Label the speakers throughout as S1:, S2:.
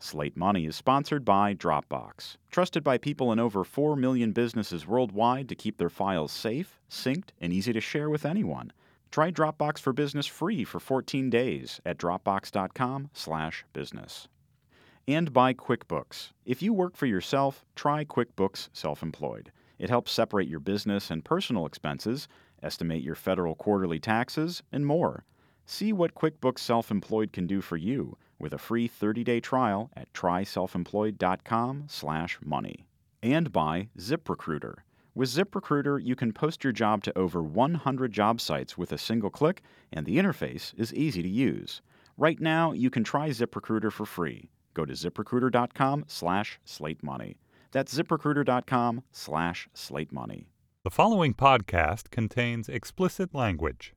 S1: Slate Money is sponsored by Dropbox, trusted by people in over 4 million businesses worldwide to keep their files safe, synced, and easy to share with anyone. Try Dropbox for Business free for 14 days at dropbox.com/business. And by QuickBooks. If you work for yourself, try QuickBooks Self-Employed. It helps separate your business and personal expenses, estimate your federal quarterly taxes, and more. See what QuickBooks Self-Employed can do for you with a free 30-day trial at tryselfemployed.com/money. And by ZipRecruiter. With ZipRecruiter, you can post your job to over 100 job sites with a single click, and the interface is easy to use. Right now, you can try ZipRecruiter for free. Go to ziprecruiter.com/slatemoney. That's ziprecruiter.com slash slate money.
S2: The following podcast contains explicit language.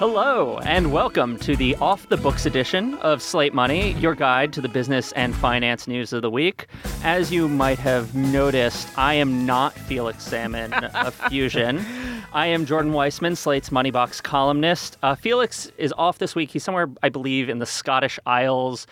S3: Hello, and welcome to the Off the Books edition of Slate Money, your guide to the business and finance news of the week. As you might have noticed, I am not Felix Salmon of Fusion. I am Jordan Weissmann, Slate's Moneybox columnist. Uh, Felix is off this week. He's somewhere, I believe, in the Scottish Isles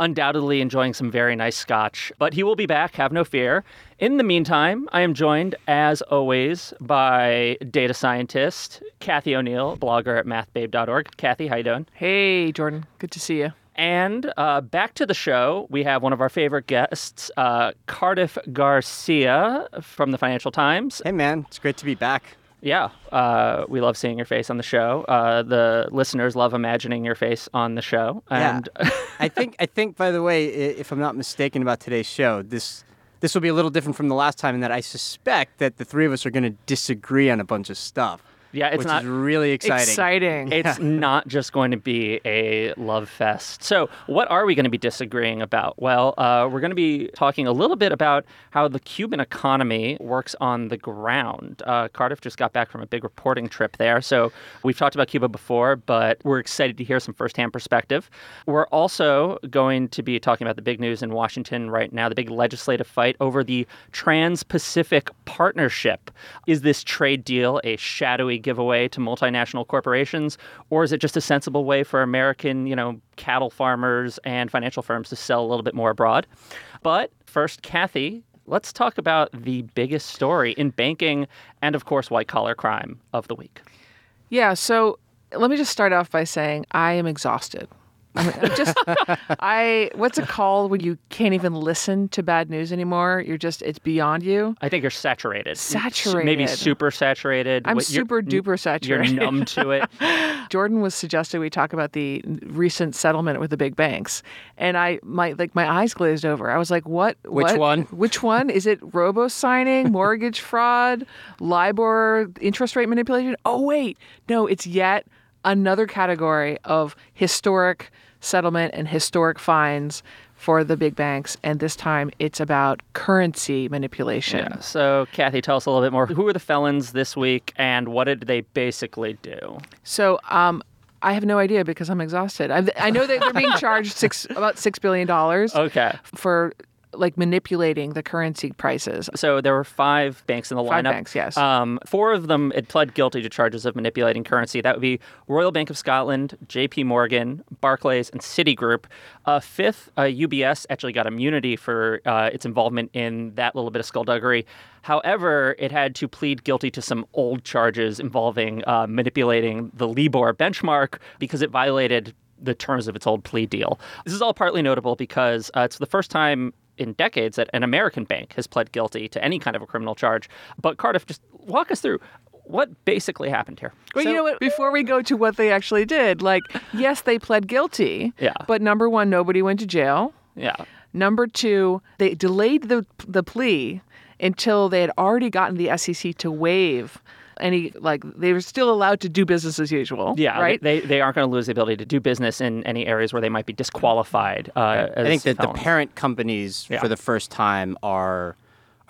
S3: undoubtedly enjoying some very nice scotch, but he will be back, have no fear. In the meantime, I am joined, as always, by data scientist Cathy O'Neil, blogger at mathbabe.org. Cathy, how you doing?
S4: Hey, Jordan. Good to see you.
S3: And uh, back to the show, we have one of our favorite guests, uh, Cardiff Garcia from the Financial Times.
S5: Hey, man. It's great to be back.
S3: Yeah, uh, we love seeing your face on the show. Uh, the listeners love imagining your face on the show. And
S5: yeah. I think I think by the way, if I'm not mistaken about today's show, this this will be a little different from the last time in that I suspect that the three of us are going to disagree on a bunch of stuff.
S3: Yeah, it's not
S5: really exciting.
S4: Exciting.
S3: It's not just going to be a love fest. So, what are we going to be disagreeing about? Well, uh, we're going to be talking a little bit about how the Cuban economy works on the ground. Uh, Cardiff just got back from a big reporting trip there, so we've talked about Cuba before, but we're excited to hear some firsthand perspective. We're also going to be talking about the big news in Washington right now, the big legislative fight over the Trans-Pacific Partnership. Is this trade deal a shadowy giveaway to multinational corporations, or is it just a sensible way for American, you know, cattle farmers and financial firms to sell a little bit more abroad? But first, Cathy, let's talk about the biggest story in banking and, of course, white collar crime of the week.
S4: Yeah. So let me just start off by saying I am exhausted. I mean, I'm just I what's it called when you can't even listen to bad news anymore? You're just it's beyond you.
S3: I think you're saturated.
S4: Saturated.
S3: Maybe super saturated.
S4: I'm
S3: What- you're-
S4: super duper saturated.
S3: You're numb to it.
S4: Jordan was suggesting we talk about the recent settlement with the big banks, and I my like my eyes glazed over. I was like, "What?
S5: Which
S4: what?
S5: one?
S4: Which one? Is it robo signing, mortgage fraud, LIBOR, interest rate manipulation? Oh wait, no, it's yet another category of historic settlement and historic fines." For the big banks, and this time it's about currency manipulation.
S3: Yeah. So, Cathy, tell us a little bit more. Who were the felons this week, and what did they basically do?
S4: So, um, I have no idea because I'm exhausted. I, I know that they're being charged six about six billion dollars
S3: Okay.
S4: for like manipulating the currency prices.
S3: So there were five banks in the
S4: Five
S3: lineup.
S4: banks, yes.
S3: Um, four of them had pled guilty to charges of manipulating currency. That would be Royal Bank of Scotland, J.P. Morgan, Barclays, and Citigroup. A fifth, uh, UBS, actually got immunity for uh, its involvement in that little bit of skullduggery. However, it had to plead guilty to some old charges involving uh, manipulating the LIBOR benchmark because it violated the terms of its old plea deal. This is all partly notable because uh, it's the first time in decades that an American bank has pled guilty to any kind of a criminal charge. But Cardiff, just walk us through what basically happened here.
S4: Well, you know what? Before we go to what they actually did, like, yes, they pled guilty.
S3: Yeah.
S4: But number one, nobody went to jail.
S3: Yeah.
S4: Number two, they delayed the the plea until they had already gotten the SEC to waive any like they were still allowed to do business as usual.
S3: Yeah,
S4: right.
S3: They they aren't going to lose the ability to do business in any areas where they might be disqualified. Uh,
S5: I think that the parent companies
S3: Yeah.
S5: for the first time are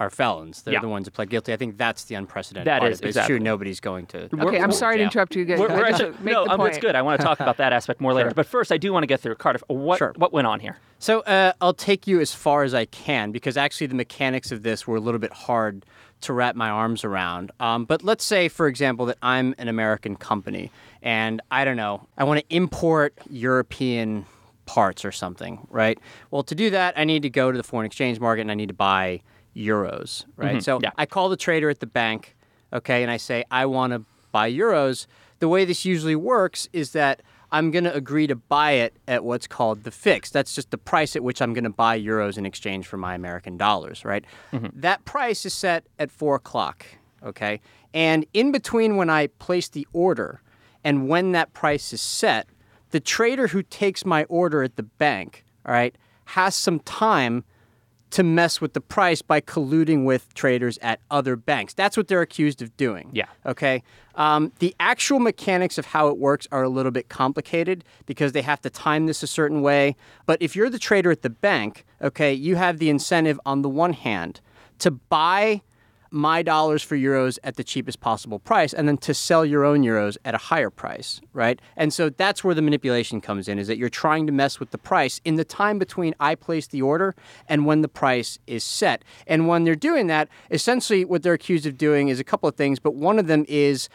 S5: are felons. They're
S3: Yeah.
S5: the ones that pled guilty. I think that's the unprecedented
S3: That
S5: part
S3: is,
S5: of it. It's true. Nobody's going to.
S4: okay, I'm sorry to interrupt you. guys.
S3: We're, we're
S4: Just
S3: actually,
S4: make
S3: no,
S4: the
S3: um,
S4: point.
S3: it's good. I want to talk about that aspect more later. But first, I do want to get through Cardiff. What
S5: Sure.
S3: what went on here?
S5: So uh, I'll take you as far as I can because actually the mechanics of this were a little bit hard to wrap my arms around. Um, but let's say, for example, that I'm an American company and I don't know, I want to import European parts or something, right? Well, to do that, I need to go to the foreign exchange market and I need to buy euros, right? Mm-hmm. So
S3: yeah.
S5: I call the trader at the bank, okay, and I say, I want to buy euros. The way this usually works is that I'm going to agree to buy it at what's called the fix. That's just the price at which I'm going to buy euros in exchange for my American dollars, right? Mm-hmm. That price is set at four o'clock, okay? And in between when I place the order and when that price is set, the trader who takes my order at the bank, all right, has some time to mess with the price by colluding with traders at other banks. That's what they're accused of doing.
S3: Yeah.
S5: Okay. Um, the actual mechanics of how it works are a little bit complicated because they have to time this a certain way. But if you're the trader at the bank, okay, you have the incentive on the one hand to buy my dollars for euros at the cheapest possible price and then to sell your own euros at a higher price, right? And so that's where the manipulation comes in is that you're trying to mess with the price in the time between I place the order and when the price is set. And when they're doing that, essentially what they're accused of doing is a couple of things, but one of them is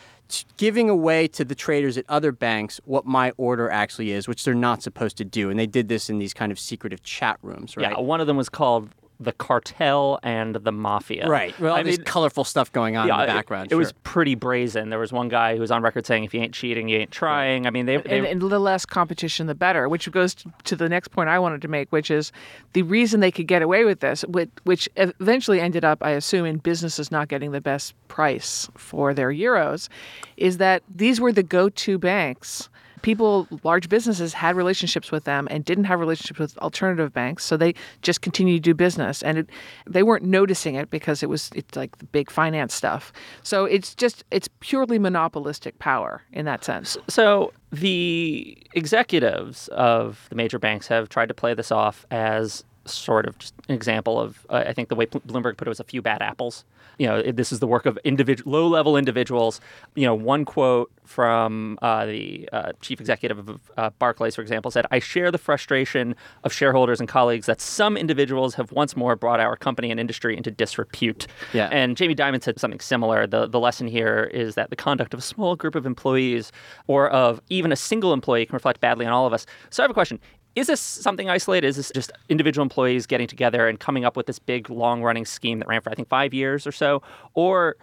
S5: giving away to the traders at other banks what my order actually is, which they're not supposed to do. And they did this in these kind of secretive chat rooms, right?
S3: Yeah, one of them was called the cartel and the mafia.
S5: Right. Well, all
S3: I
S5: this
S3: mean,
S5: colorful stuff going on
S3: yeah,
S5: in the background.
S3: It, was
S5: sure.
S3: pretty brazen. There was one guy who was on record saying, "If you ain't cheating, you ain't trying." I mean, they, they
S4: and, and the less competition, the better. Which goes to the next point I wanted to make, which is the reason they could get away with this, which, which eventually ended up, I assume, in businesses not getting the best price for their euros, is that these were the go-to banks. People, large businesses, had relationships with them and didn't have relationships with alternative banks, so they just continued to do business, and it, they weren't noticing it because it was it's like the big finance stuff. So it's just it's purely monopolistic power in that sense.
S3: So the executives of the major banks have tried to play this off as sort of just an example of, uh, I think the way Bl- Bloomberg put it was a few bad apples. You know, this is the work of individual, low-level individuals. You know, one quote from uh, the uh, chief executive of uh, Barclays, for example, said, "I share the frustration of shareholders and colleagues that some individuals have once more brought our company and industry into disrepute."
S5: Yeah.
S3: And Jamie Dimon said something similar. The the lesson here is that the conduct of a small group of employees or of even a single employee can reflect badly on all of us. So I have a question. Is this something isolated? Is this just individual employees getting together and coming up with this big long running scheme that ran for I think 5 years or so or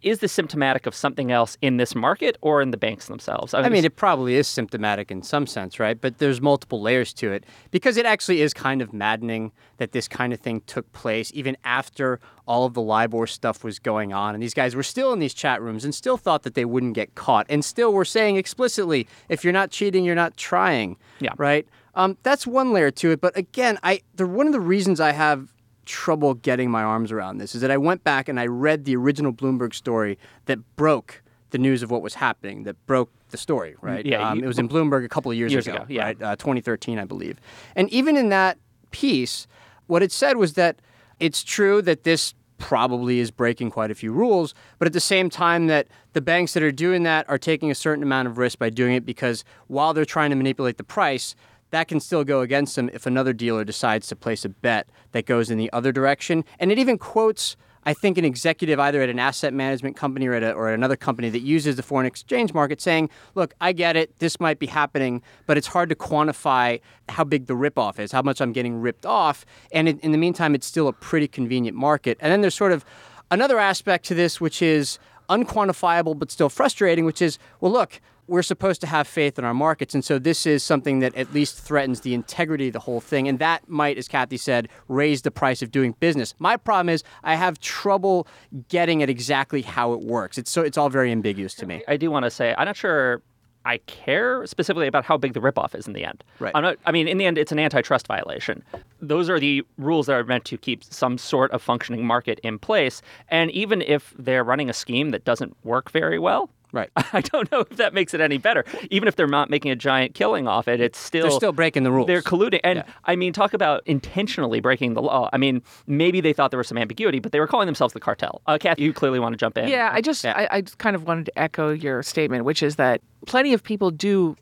S3: is this symptomatic of something else in this market or in the banks themselves?
S5: I mean, it probably is symptomatic in some sense, right? But there's multiple layers to it because it actually is kind of maddening that this kind of thing took place even after all of the LIBOR stuff was going on. And these guys were still in these chat rooms and still thought that they wouldn't get caught and still were saying explicitly, if you're not cheating, you're not trying.
S3: Yeah.
S5: Right? Um, that's one layer to it. But again, I the, one of the reasons I have trouble getting my arms around this is that I went back and I read the original Bloomberg story that broke the news of what was happening, that broke the story, right?
S3: Yeah,
S5: Um,
S3: you-
S5: it was in Bloomberg a couple of years,
S3: Years
S5: ago,
S3: ago, yeah.
S5: right? Uh, 2013, I believe. And even in that piece, what it said was that it's true that this probably is breaking quite a few rules, but at the same time that the banks that are doing that are taking a certain amount of risk by doing it because while they're trying to manipulate the price, that can still go against them if another dealer decides to place a bet that goes in the other direction. And it even quotes, I think, an executive either at an asset management company or at, a, or at another company that uses the foreign exchange market saying, look, I get it, this might be happening, but it's hard to quantify how big the ripoff is, how much I'm getting ripped off. And in, in the meantime, it's still a pretty convenient market. And then there's sort of another aspect to this, which is unquantifiable but still frustrating, which is, well, look, we're supposed to have faith in our markets. And so this is something that at least threatens the integrity of the whole thing. And that might, as Cathy said, raise the price of doing business. My problem is I have trouble getting at exactly how it works. It's so it's all very ambiguous to me.
S3: I do want to say I'm not sure I care specifically about how big the ripoff is in the end.
S5: Right.
S3: I'm not, I mean, in the end, it's an antitrust violation. Those are the rules that are meant to keep some sort of functioning market in place. And even if they're running a scheme that doesn't work very well,
S5: Right.
S3: I don't know if that makes it any better. Even if they're not making a giant killing off it, it's still
S5: They're still breaking the rules.
S3: they're colluding. And
S5: Yeah.
S3: I mean, talk about intentionally breaking the law. I mean, maybe they thought there was some ambiguity, but they were calling themselves the cartel. Uh, Cathy, you clearly want to jump in.
S4: Yeah, I just
S5: Yeah.
S4: I, I just kind of wanted to echo your statement, which is that plenty of people do,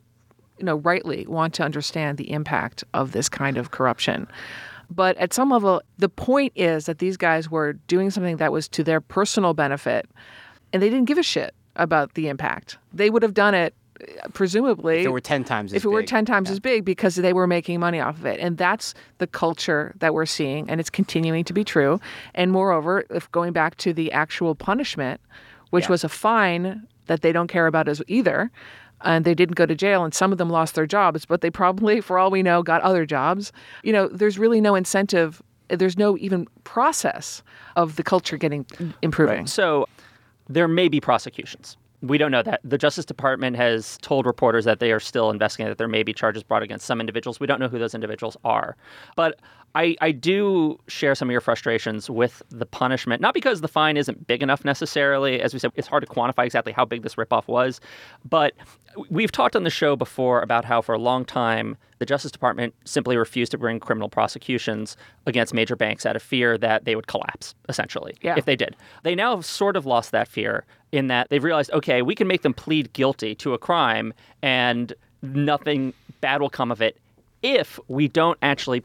S4: you know, rightly want to understand the impact of this kind of corruption. But at some level, the point is that these guys were doing something that was to their personal benefit, and they didn't give a shit about the impact. They would have done it, presumably,
S5: if it were 10 times as
S4: if it were
S5: big.
S4: 10 times as big because they were making money off of it. And that's the culture that we're seeing, and it's continuing to be true. And moreover, if going back to the actual punishment, which
S5: Yeah.
S4: was a fine that they don't care about as either, and they didn't go to jail, and some of them lost their jobs, but they probably, for all we know, got other jobs. You know, there's really no incentive. There's no even process of the culture getting improving.
S3: So there may be prosecutions. We don't know that. The Justice Department has told reporters that they are still investigating, that there may be charges brought against some individuals. We don't know who those individuals are. But I, I do share some of your frustrations with the punishment, not because the fine isn't big enough necessarily. As we said, it's hard to quantify exactly how big this ripoff was. But we've talked on the show before about how, for a long time, the Justice Department simply refused to bring criminal prosecutions against major banks out of fear that they would collapse, essentially,
S4: Yeah.
S3: if they did. They now have sort of lost that fear in that they've realized, okay, we can make them plead guilty to a crime and nothing bad will come of it if we don't actually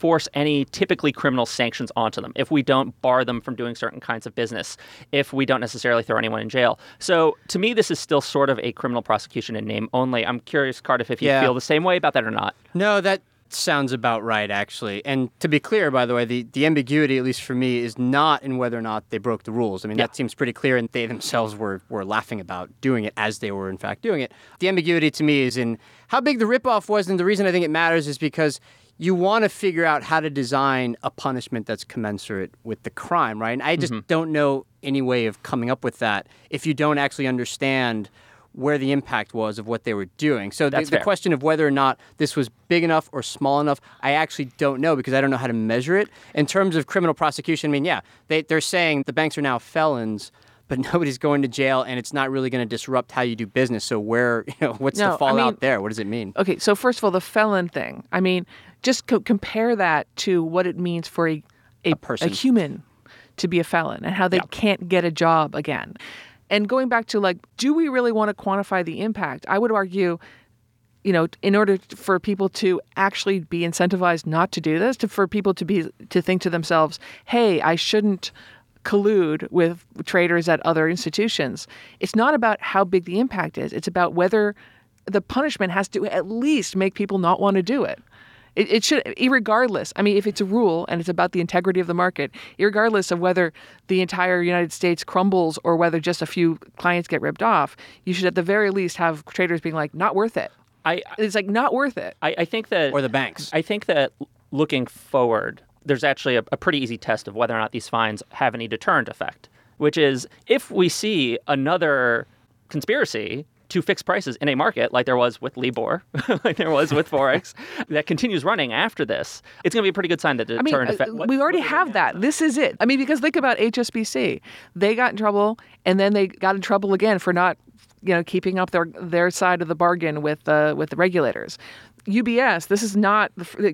S3: force any typically criminal sanctions onto them, if we don't bar them from doing certain kinds of business, if we don't necessarily throw anyone in jail. So to me, this is still sort of a criminal prosecution in name only. I'm curious, Cardiff, if you
S5: Yeah.
S3: feel the same way about that or not.
S5: No, that sounds about right, actually. And to be clear, by the way, the, the ambiguity, at least for me, is not in whether or not they broke the rules. I mean,
S3: Yeah.
S5: that seems pretty clear, and they themselves were, were laughing about doing it as they were, in fact, doing it. The ambiguity to me is in how big the ripoff was, and the reason I think it matters is because you want to figure out how to design a punishment that's commensurate with the crime, right? And I just mm-hmm. don't know any way of coming up with that if you don't actually understand where the impact was of what they were doing. So the,
S3: That's
S5: the question of whether or not this was big enough or small enough, I actually don't know because I don't know how to measure it. In terms of criminal prosecution, I mean, yeah, they, they're saying the banks are now felons, but nobody's going to jail and it's not really going to disrupt how you do business. So where, you know, what's
S4: No,
S5: the fallout
S4: mean-
S5: there? What does it mean?
S4: Okay, so first of all, the felon thing. I mean, just co- compare that to what it means for a a,
S5: person.
S4: A human to be a felon and how they can't get a job again. And going back to like, do we really want to quantify the impact? I would argue, you know, in order for people to actually be incentivized not to do this, to for people to be to think to themselves, "Hey, I shouldn't." collude with traders at other institutions. It's not about how big the impact is. It's about whether the punishment has to at least make people not want to do it. It, it should, regardless. I mean, if it's a rule and it's about the integrity of the market, regardless of whether the entire United States crumbles or whether just a few clients get ripped off, you should at the very least have traders being like, not worth it.
S3: I,
S4: It's like not worth it.
S3: I, I think that
S5: Or the banks.
S3: I think that looking forward, there's actually a, a pretty easy test of whether or not these fines have any deterrent effect, which is if we see another conspiracy to fix prices in a market like there was with Libor, like there was with Forex, that continues running after this, it's going to be a pretty good sign that the
S4: I mean,
S3: deterrent
S4: uh,
S3: effect.
S4: we already have that. This is it. I mean, because think about HSBC. They got in trouble, and then they got in trouble again for not, you know, keeping up their their side of the bargain with uh, with the regulators. UBS, this is not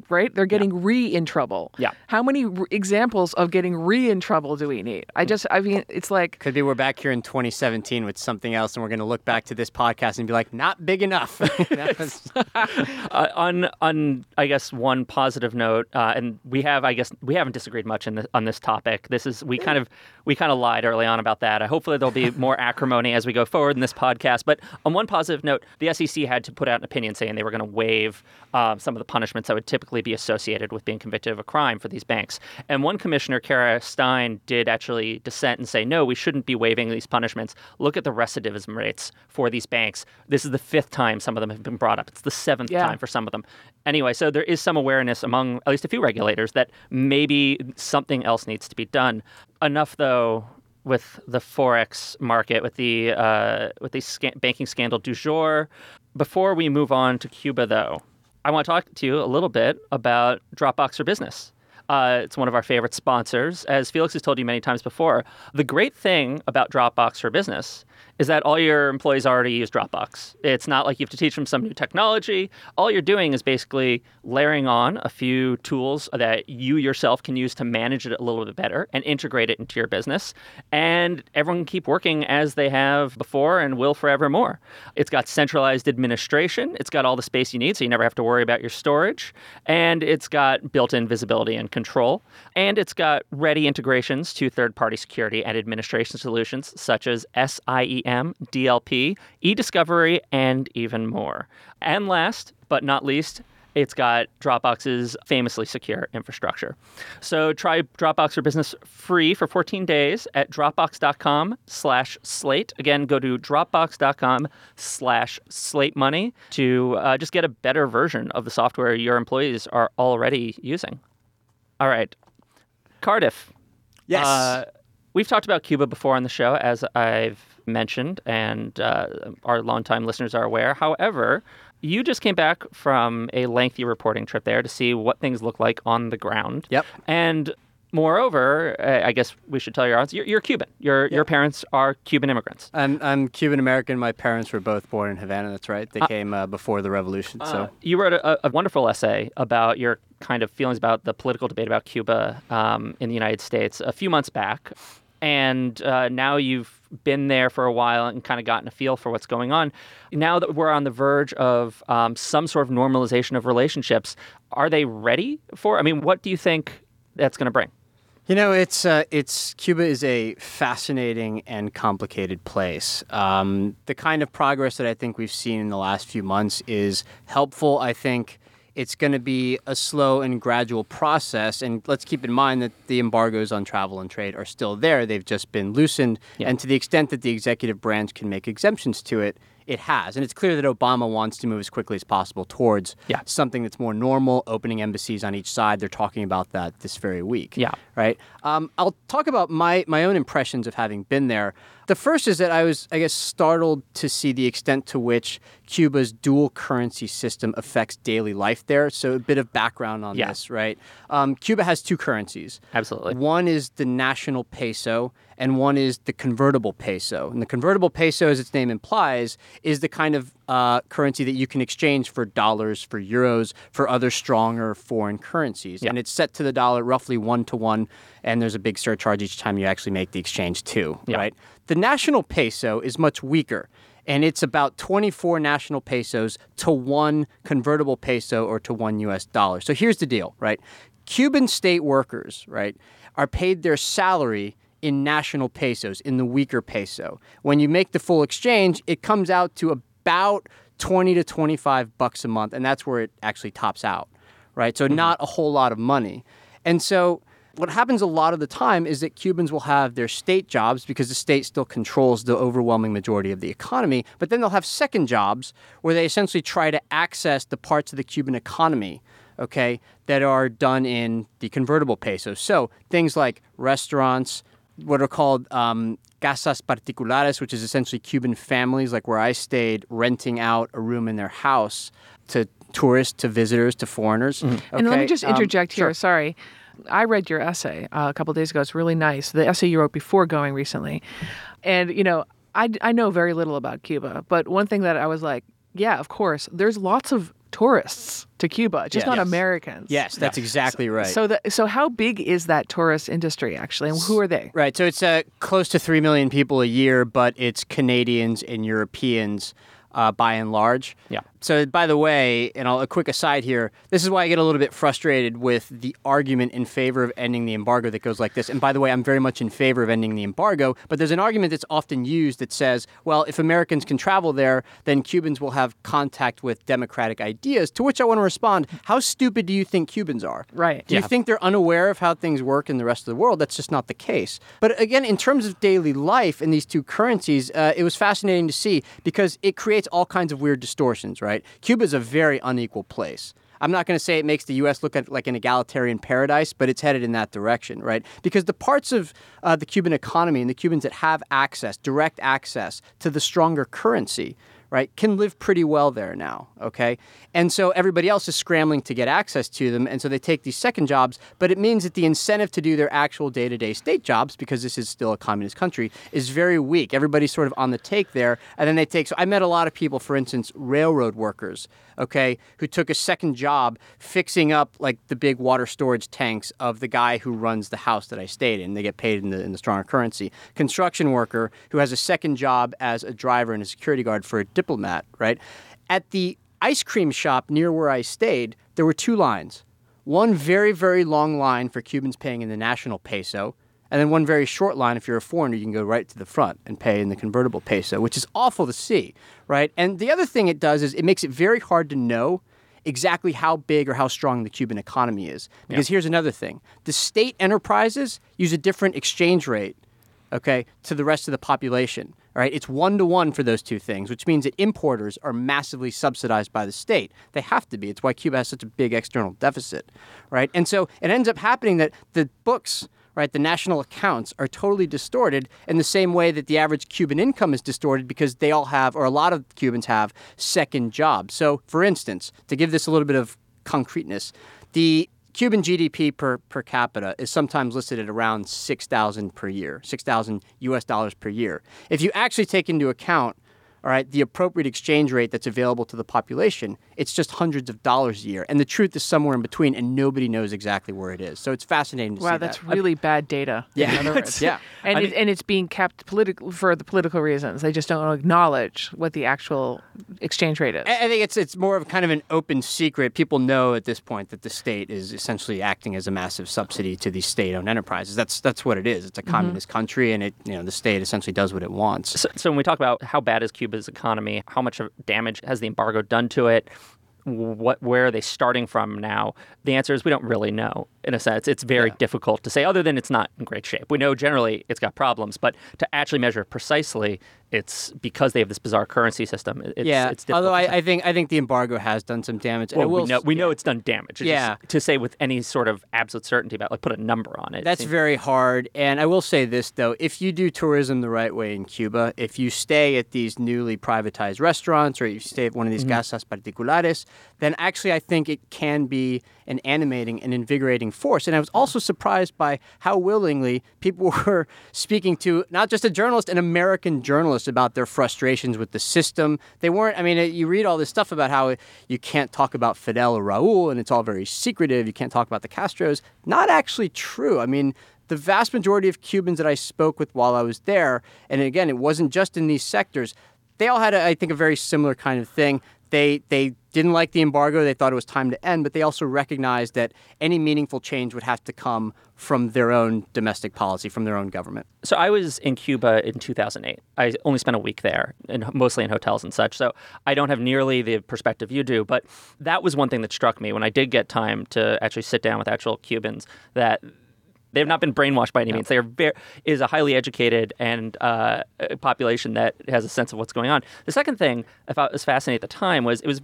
S4: right. They're getting re in trouble.
S3: Yeah.
S4: How many r- examples of getting re in trouble do we need? I just, I mean, it's like
S5: Could be we're back here in 2017 with something else, and we're going to look back to this podcast and be like, not big enough. Was-
S3: uh, on on I guess one positive note, uh, and we have I guess we haven't disagreed much in this, on this topic. This is we kind of we kind of lied early on about that. Uh, hopefully there'll be more acrimony as we go forward in this podcast. But on one positive note, the SEC had to put out an opinion saying they were going to waive um, some of the punishments that would typically be associated with being convicted of a crime for these banks. And one commissioner, Kara Stein, did actually dissent and say, no, we shouldn't be waiving these punishments. Look at the recidivism rates for these banks. This is the fifth time some of them have been brought up. It's the seventh
S4: Yeah.
S3: time for some of them. Anyway, so there is some awareness among at least a few regulators that maybe something else needs to be done. Enough, though, with the forex market, with the uh, with the banking scandal du jour. Before we move on to Cuba, though, I want to talk to you a little bit about Dropbox for Business. Uh, it's one of our favorite sponsors. As Felix has told you many times before, the great thing about Dropbox for Business is that all your employees already use Dropbox. It's not like you have to teach them some new technology. All you're doing is basically layering on a few tools that you yourself can use to manage it a little bit better and integrate it into your business. And everyone can keep working as they have before and will forevermore. It's got centralized administration, it's got all the space you need, so you never have to worry about your storage, and it's got built in visibility and control, and it's got ready integrations to third party security and administration solutions such as SIEM, DLP, e-discovery, and even more. And last but not least, it's got Dropbox's famously secure infrastructure. So try Dropbox for Business free for 14 days at dropbox.com slash slate. Again, go to dropbox.com slash slate money to uh, just get a better version of the software your employees are already using. All right. Cardiff.
S5: Yes.
S3: Uh, we've talked about Cuba before on the show, as I've mentioned, and uh, our longtime listeners are aware. However, you just came back from a lengthy reporting trip there to see what things look like on the ground.
S5: Yep.
S3: And moreover, uh, I guess we should tell your audience, you're, you're Cuban. Your your parents are Cuban immigrants.
S5: I'm, I'm Cuban American. My parents were both born in Havana. That's right. They came uh, before the revolution. So
S3: Uh, you wrote a, a wonderful essay about your kind of feelings about the political debate about Cuba um, in the United States a few months back. And uh, now you've been there for a while and kind of gotten a feel for what's going on. Now that we're on the verge of um, some sort of normalization of relationships, are they ready for? I mean, what do you think that's going to bring?
S5: You know, it's uh, it's Cuba is a fascinating and complicated place. Um, the kind of progress that I think we've seen in the last few months is helpful. I think it's going to be a slow and gradual process. And let's keep in mind that the embargoes on travel and trade are still there. They've just been loosened.
S3: Yeah.
S5: And to the extent that the executive branch can make exemptions to it, it has. And it's clear that Obama wants to move as quickly as possible towards
S3: Yeah.
S5: something that's more normal, opening embassies on each side. They're talking about that this very week
S3: Yeah.
S5: right? Um, I'll talk about my my own impressions of having been there. The first is that I was, I guess, startled to see the extent to which Cuba's dual currency system affects daily life there. So a bit of background on
S3: Yeah.
S5: this, right? Um, Cuba has two currencies.
S3: Absolutely.
S5: One is the national peso, and one is the convertible peso. And the convertible peso, as its name implies, is the kind of uh, currency that you can exchange for dollars, for euros, for other stronger foreign currencies.
S3: Yeah.
S5: And it's set to the dollar roughly one to one, and there's a big surcharge each time you actually make the exchange too,
S3: Yeah.
S5: right? The national peso is much weaker. And it's about 24 national pesos to one convertible peso or to one US dollar. So here's the deal, right? Cuban state workers, right, are paid their salary in national pesos, in the weaker peso. When you make the full exchange, it comes out to about 20 to 25 bucks a month, and that's where it actually tops out, right? So mm-hmm. not a whole lot of money. And so what happens a lot of the time is that Cubans will have their state jobs because the state still controls the overwhelming majority of the economy, but then they'll have second jobs where they essentially try to access the parts of the Cuban economy, okay, that are done in the convertible peso. So things like restaurants, what are called um, casas particulares, which is essentially Cuban families, like where I stayed, renting out a room in their house to tourists, to visitors, to foreigners.
S4: And let me
S5: Okay,
S4: just
S5: um,
S4: interject here.
S5: sure.
S4: Sorry. I read your essay uh, a couple days ago. It's really nice. The essay you wrote before going recently. And, you know, I, I know very little about Cuba, but one thing that I was like, yeah, of course, there's lots of tourists to Cuba, just
S5: Yeah.
S4: not
S5: Yes.
S4: Americans.
S5: Yes, that's exactly right.
S4: So, the, so how big is that tourist industry actually, and who are they?
S5: Right. So it's uh, close to 3 million people a year, but it's Canadians and Europeans uh, by and large.
S3: Yeah.
S5: So, by the way, and I'll, a quick aside here, this is why I get a little bit frustrated with the argument in favor of ending the embargo that goes like this. And by the way, I'm very much in favor of ending the embargo, but there's an argument that's often used that says, well, if Americans can travel there, then Cubans will have contact with democratic ideas. To which I want to respond, how stupid do you think Cubans are?
S4: Right.
S5: Do you think they're unaware of how things work in the rest of the world? That's just not the case. But again, in terms of daily life in these two currencies, uh, it was fascinating to see because it creates all kinds of weird distortions, right? Cuba is a very unequal place. I'm not going to say it makes the U.S. look like an egalitarian paradise, but it's headed in that direction, right? Because the parts of uh, the Cuban economy and the Cubans that have access, direct access to the stronger currency, right, can live pretty well there now, okay? And so everybody else is scrambling to get access to them, and so they take these second jobs, but it means that the incentive to do their actual day to day state jobs, because this is still a communist country, is very weak. Everybody's sort of on the take there, and then they take. So I met a lot of people, for instance, railroad workers, okay, who took a second job fixing up like the big water storage tanks of the guy who runs the house that I stayed in. They get paid in the, in the stronger currency. Construction worker who has a second job as a driver and a security guard for a diplomat, right? At the ice cream shop near where I stayed, there were two lines. One very, very long line for Cubans paying in the national peso, and then one very short line if you're a foreigner, you can go right to the front and pay in the convertible peso, which is awful to see, right? And the other thing it does is it makes it very hard to know exactly how big or how strong the Cuban economy is. Because here's another thing the state enterprises use a different exchange rate, okay, to the rest of the population. All right, it's one to one for those two things, which means that importers are massively subsidized by the state. They have to be. It's why Cuba has such a big external deficit, right? And so it ends up happening that the books right? The national accounts are totally distorted in the same way that the average Cuban income is distorted because they all have, or a lot of Cubans have, second jobs. So, for instance, to give this a little bit of concreteness, the Cuban GDP per, per capita is sometimes listed at around 6,000 per year, 6,000 US dollars per year. If you actually take into account all right, the appropriate exchange rate that's available to the population, it's just hundreds of dollars a year. And the truth is somewhere in between, and nobody knows exactly where it is. So it's fascinating to
S4: wow,
S5: see Wow,
S4: that's
S5: that.
S4: really bad data.
S5: Yeah.
S4: in other words.
S5: Yeah.
S4: and
S1: I
S4: it, and it's being kept political for the political reasons. They just don't acknowledge what the actual exchange rate is.
S5: I I think it's it's more of kind of an open secret. People know at this point that the state is essentially acting as a massive subsidy to these state-owned enterprises. That's that's what it is. It's a mm-hmm. communist country, and it you know the state essentially does what it wants.
S3: So, so when we talk about how bad is Cuba's economy, how much of damage has the embargo done to it? What, where are they starting from now? The answer is we don't really know. In a sense, it's very difficult to say. Other than it's not in great shape. We know generally it's got problems, but to actually measure precisely, it's because they have this bizarre currency system. It's,
S5: yeah.
S3: it's difficult
S5: Although. I, I think I think the embargo has done some damage.
S3: well,
S5: will
S3: we know we know it's done damage. It's
S5: Yeah.
S3: just to say with any sort of absolute certainty about like put a number on it.
S5: That's
S3: seems-
S5: very hard. And I will say this, though if you do tourism the right way in Cuba, if you stay at these newly privatized restaurants or you stay at one of these mm-hmm. casas particulares, then actually I think it can be an animating and invigorating force. And I was also surprised by how willingly people were speaking to not just a journalist, an American journalist about their frustrations with the system. They weren't, I mean, you read all this stuff about how you can't talk about Fidel or Raul and it's all very secretive. You can't talk about the Castros. Not actually true. I mean, the vast majority of Cubans that I spoke with while I was there, and again, it wasn't just in these sectors, they all had, a, I think, a very similar kind of thing. They, they didn't like the embargo. They thought it was time to end, but they also recognized that any meaningful change would have to come from their own domestic policy, from their own government.
S3: So I was in Cuba in 2008. I only spent a week there, and mostly in hotels and such. So I don't have nearly the perspective you do. But that was one thing that struck me when I did get time to actually sit down with actual Cubans. That they have not been brainwashed by any means. They are very is a highly educated and uh, population that has a sense of what's going on. The second thing I thought was fascinating at the time was it was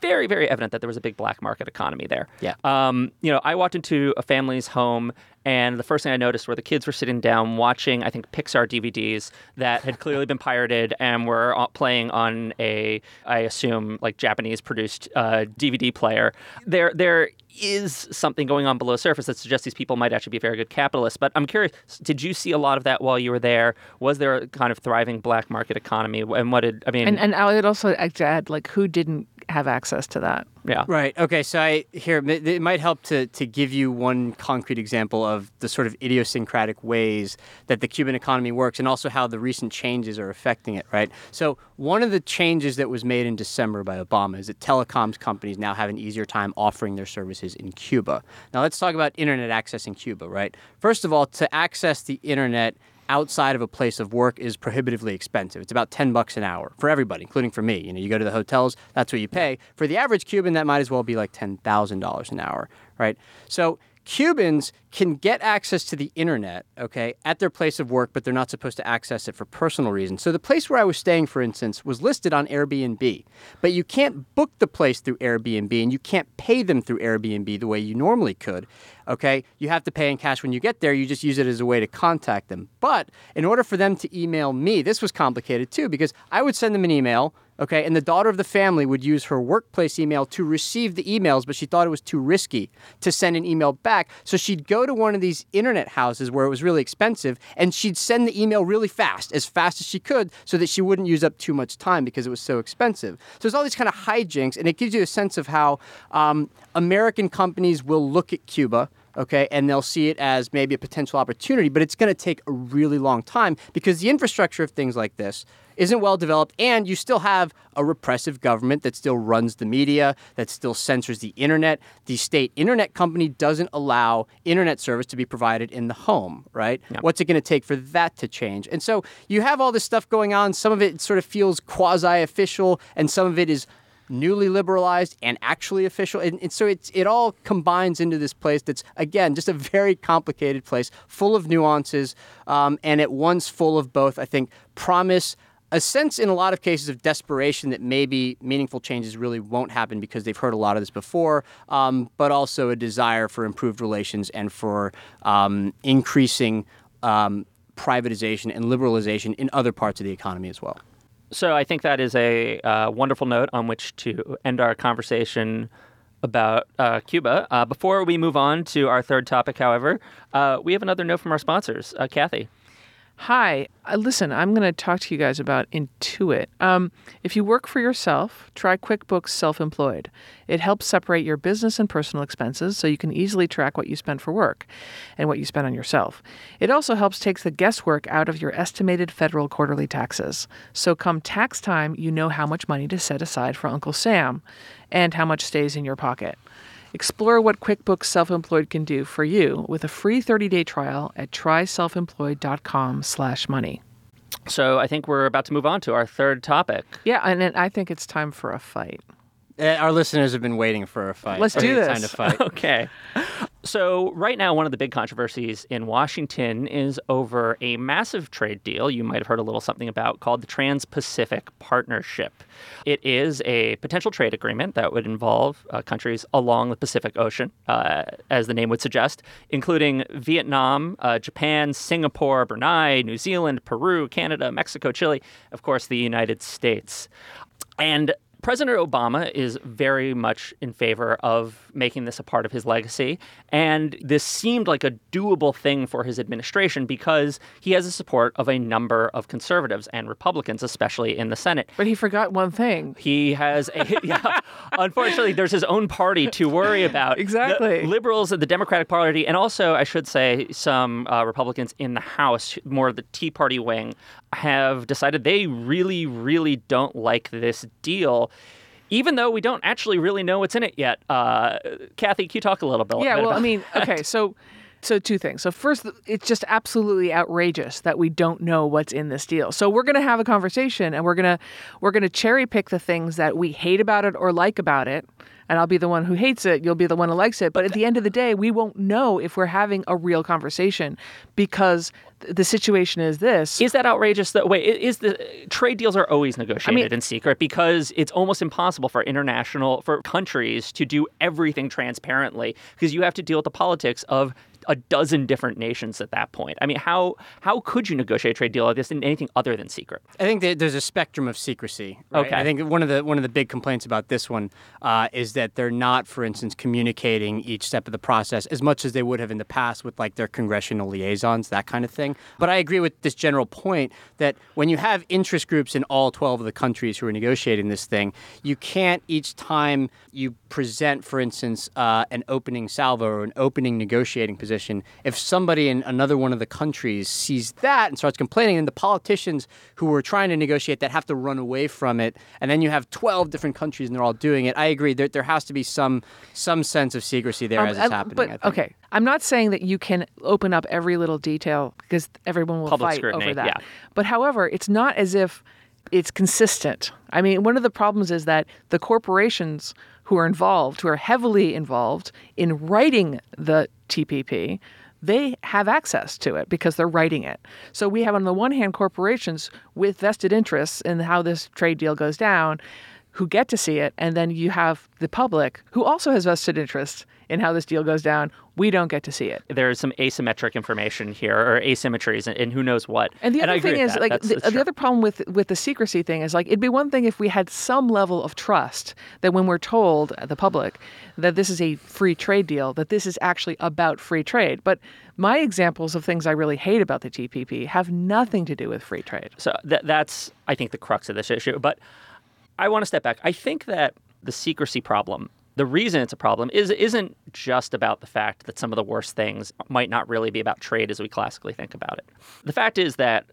S3: very, very evident that there was a big black market economy there.
S5: Yeah.
S3: Um, you know, I walked into a family's home, and the first thing I noticed were the kids were sitting down watching, I think, Pixar DVDs that had clearly been pirated and were playing on a, I assume, like Japanese-produced uh, DVD player. There, there is something going on below the surface that suggests these people might actually be very good capitalists. But I'm curious, did you see a lot of that while you were there? Was there a kind of thriving black market economy? And what did I mean?
S4: And and I would also add, like, who didn't have access to that.
S3: Yeah.
S5: Right. Okay. So I here it it might help to to give you one concrete example of the sort of idiosyncratic ways that the Cuban economy works, and also how the recent changes are affecting it. Right. So one of the changes that was made in December by Obama is that telecoms companies now have an easier time offering their services in Cuba. Now let's talk about internet access in Cuba. Right. First of all, to access the internet outside of a place of work is prohibitively expensive. It's about 10 bucks an hour for everybody, including for me. You know, you go to the hotels, that's what you pay. For the average Cuban, that might as well be like $10,000 an hour, right? So Cubans can get access to the internet, okay, at their place of work, but they're not supposed to access it for personal reasons. So the place where I was staying, for instance, was listed on Airbnb, but you can't book the place through Airbnb and you can't pay them through Airbnb the way you normally could, okay? You have to pay in cash when you get there. You just use it as a way to contact them. But in order for them to email me, this was complicated too because I would send them an email okay? And the daughter of the family would use her workplace email to receive the emails, but she thought it was too risky to send an email back. So she'd go to one of these internet houses where it was really expensive and she'd send the email really fast, as fast as she could, so that she wouldn't use up too much time because it was so expensive. So there's all these kind of hijinks, and it gives you a sense of how um, American companies will look at Cuba okay, and they'll see it as maybe a potential opportunity, but it's going to take a really long time because the infrastructure of things like this isn't well developed, and you still have a repressive government that still runs the media, that still censors the internet. The state internet company doesn't allow internet service to be provided in the home, right? What's it going to take for that to change? And so you have all this stuff going on. Some of it sort of feels quasi official, and some of it is newly liberalized and actually official. And, and so it's, it all combines into this place that's, again, just a very complicated place, full of nuances, um, and at once full of both, I think, promise. A sense in a lot of cases of desperation that maybe meaningful changes really won't happen because they've heard a lot of this before, um, but also a desire for improved relations and for um, increasing um, privatization and liberalization in other parts of the economy as well.
S3: So I think that is a uh, wonderful note on which to end our conversation about uh, Cuba. Uh, before we move on to our third topic, however, uh, we have another note from our sponsors. Uh, Cathy.
S4: Hi, uh, listen, I'm going to talk to you guys about Intuit. Um, if you work for yourself, try QuickBooks Self Employed. It helps separate your business and personal expenses so you can easily track what you spend for work and what you spend on yourself. It also helps take the guesswork out of your estimated federal quarterly taxes. So come tax time, you know how much money to set aside for Uncle Sam and how much stays in your pocket. Explore what QuickBooks Self-Employed can do for you with a free 30-day trial at tryselfemployed.com/money.
S3: So I think we're about to move on to our third topic.
S4: Yeah, and I think it's time for a fight.
S5: Uh, Our listeners have been waiting for a fight.
S4: Let's do this.
S5: Time to fight.
S3: Okay. So, right now, one of the big controversies in Washington is over a massive trade deal you might have heard a little something about called the Trans Pacific Partnership. It is a potential trade agreement that would involve uh, countries along the Pacific Ocean, uh, as the name would suggest, including Vietnam, uh, Japan, Singapore, Brunei, New Zealand, Peru, Canada, Mexico, Chile, of course, the United States. And President Obama is very much in favor of making this a part of his legacy. And this seemed like a doable thing for his administration because he has the support of a number of conservatives and Republicans, especially in the Senate.
S4: But he forgot one thing.
S3: He has a, yeah, unfortunately, there's his own party to worry about.
S4: Exactly.
S3: The liberals, the Democratic Party, and also, I should say, some uh, Republicans in the House, more of the Tea Party wing, have decided they really, really don't like this deal. Even though we don't actually really know what's in it yet, uh, Cathy, can you talk a little bit?
S4: Yeah,
S3: bit
S4: well, I mean,
S3: that?
S4: okay, so so two things. So first, it's just absolutely outrageous that we don't know what's in this deal. So we're going to have a conversation and we're going to we're to cherry pick the things that we hate about it or like about it. And I'll be the one who hates it, you'll be the one who likes it. But at the end of the day, we won't know if we're having a real conversation because the situation is this.
S3: Is that outrageous? That wait, is the trade deals are always negotiated in secret because it's almost impossible for international for countries to do everything transparently because you have to deal with the politics of a dozen different nations at that point. I mean, how how could you negotiate a trade deal like this in anything other than secret?
S5: I think there's a spectrum of secrecy. right?
S3: Okay.
S5: I think one of the one of the big complaints about this one uh, is that they're not, for instance, communicating each step of the process as much as they would have in the past with like their congressional liaisons, that kind of thing. But I agree with this general point that when you have interest groups in all 12 of the countries who are negotiating this thing, you can't each time you present, for instance, uh, an opening salvo or an opening negotiating position, if somebody in another one of the countries sees that and starts complaining, then the politicians who were trying to negotiate that have to run away from it, and then you have 12 different countries and they're all doing it. I agree. There, there has to be some some sense of secrecy there
S4: Um,
S5: as it's
S4: I-
S5: happening.
S4: But
S5: I think.
S4: okay, I'm not saying that you can open up every little detail because everyone will
S3: Public
S4: fight
S3: scrutiny,
S4: over that.
S3: yeah.
S4: But however, it's not as if it's consistent. I mean, one of the problems is that the corporations who are involved, who are heavily involved in writing the TPP, they have access to it because they're writing it. So we have, on the one hand, corporations with vested interests in how this trade deal goes down who get to see it, and then you have the public who also has vested interests in how this deal goes down. We don't get to see it.
S3: There's some asymmetric information here or asymmetries and, and who knows what.
S4: And the other
S3: agree
S4: thing is,
S3: that.
S4: like,
S3: That's-
S4: the,
S3: that's
S4: the other problem with with the secrecy thing is, like, it'd be one thing if we had some level of trust that when we're told uh, the public that this is a free trade deal, that this is actually about free trade. But my examples of things I really hate about the TPP have nothing to do with free trade.
S3: So that, that's, I think, the crux of this issue. But I want to step back. I think that the secrecy problem, the reason it's a problem, is isn't just about the fact that some of the worst things might not really be about trade as we classically think about it. The fact is that